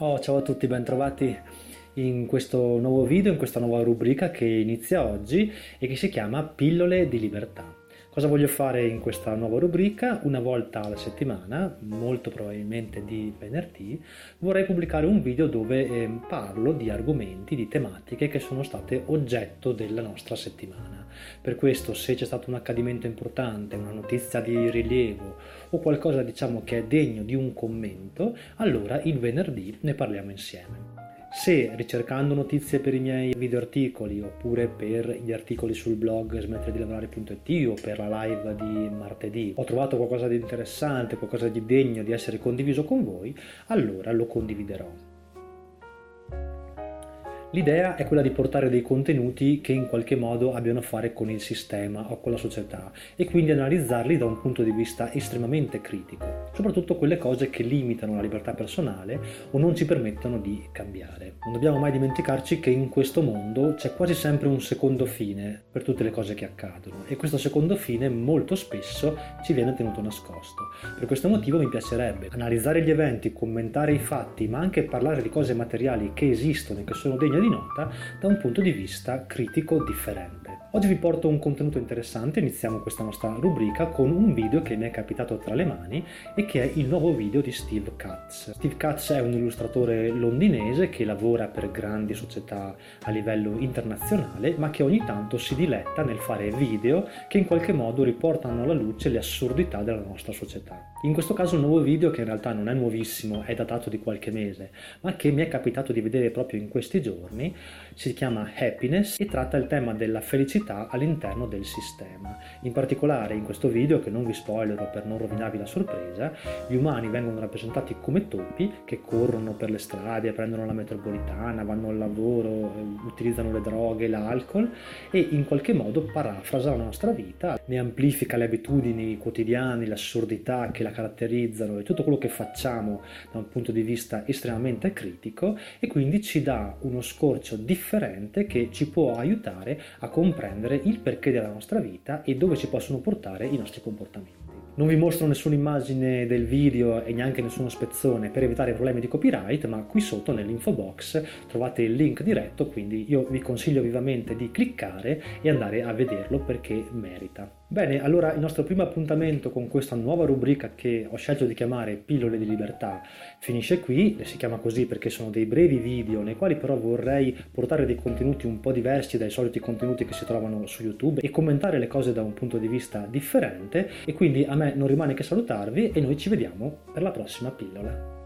Oh, ciao a tutti, bentrovati in questo nuovo video, in questa nuova rubrica che inizia oggi e che si chiama Pillole di libertà. Cosa voglio fare in questa nuova rubrica? Una volta alla settimana, molto probabilmente di venerdì, vorrei pubblicare un video dove eh, parlo di argomenti, di tematiche che sono state oggetto della nostra settimana. Per questo se c'è stato un accadimento importante, una notizia di rilievo o qualcosa diciamo che è degno di un commento, allora il venerdì ne parliamo insieme. Se ricercando notizie per i miei video articoli oppure per gli articoli sul blog smettere o per la live di martedì ho trovato qualcosa di interessante, qualcosa di degno di essere condiviso con voi, allora lo condividerò. L'idea è quella di portare dei contenuti che in qualche modo abbiano a fare con il sistema o con la società e quindi analizzarli da un punto di vista estremamente critico, soprattutto quelle cose che limitano la libertà personale o non ci permettono di cambiare. Non dobbiamo mai dimenticarci che in questo mondo c'è quasi sempre un secondo fine per tutte le cose che accadono e questo secondo fine molto spesso ci viene tenuto nascosto. Per questo motivo mi piacerebbe analizzare gli eventi, commentare i fatti, ma anche parlare di cose materiali che esistono e che sono degne di nota da un punto di vista critico differente. Oggi vi porto un contenuto interessante, iniziamo questa nostra rubrica con un video che mi è capitato tra le mani e che è il nuovo video di Steve Katz. Steve Katz è un illustratore londinese che lavora per grandi società a livello internazionale ma che ogni tanto si diletta nel fare video che in qualche modo riportano alla luce le assurdità della nostra società. In questo caso un nuovo video che in realtà non è nuovissimo, è datato di qualche mese, ma che mi è capitato di vedere proprio in questi giorni, si chiama Happiness e tratta il tema della felicità all'interno del sistema. In particolare in questo video, che non vi spoilerò per non rovinarvi la sorpresa, gli umani vengono rappresentati come topi che corrono per le strade, prendono la metropolitana, vanno al lavoro, utilizzano le droghe, l'alcol e in qualche modo parafrasa la nostra vita, ne amplifica le abitudini quotidiane, l'assurdità che la caratterizzano e tutto quello che facciamo da un punto di vista estremamente critico e quindi ci dà uno scorcio differente che ci può aiutare a comprendere il perché della nostra vita e dove ci possono portare i nostri comportamenti. Non vi mostro nessuna immagine del video e neanche nessuno spezzone per evitare problemi di copyright, ma qui sotto nell'info box trovate il link diretto, quindi io vi consiglio vivamente di cliccare e andare a vederlo perché merita. Bene, allora il nostro primo appuntamento con questa nuova rubrica che ho scelto di chiamare Pillole di libertà finisce qui, si chiama così perché sono dei brevi video nei quali però vorrei portare dei contenuti un po' diversi dai soliti contenuti che si trovano su YouTube e commentare le cose da un punto di vista differente e quindi a me non rimane che salutarvi e noi ci vediamo per la prossima pillola.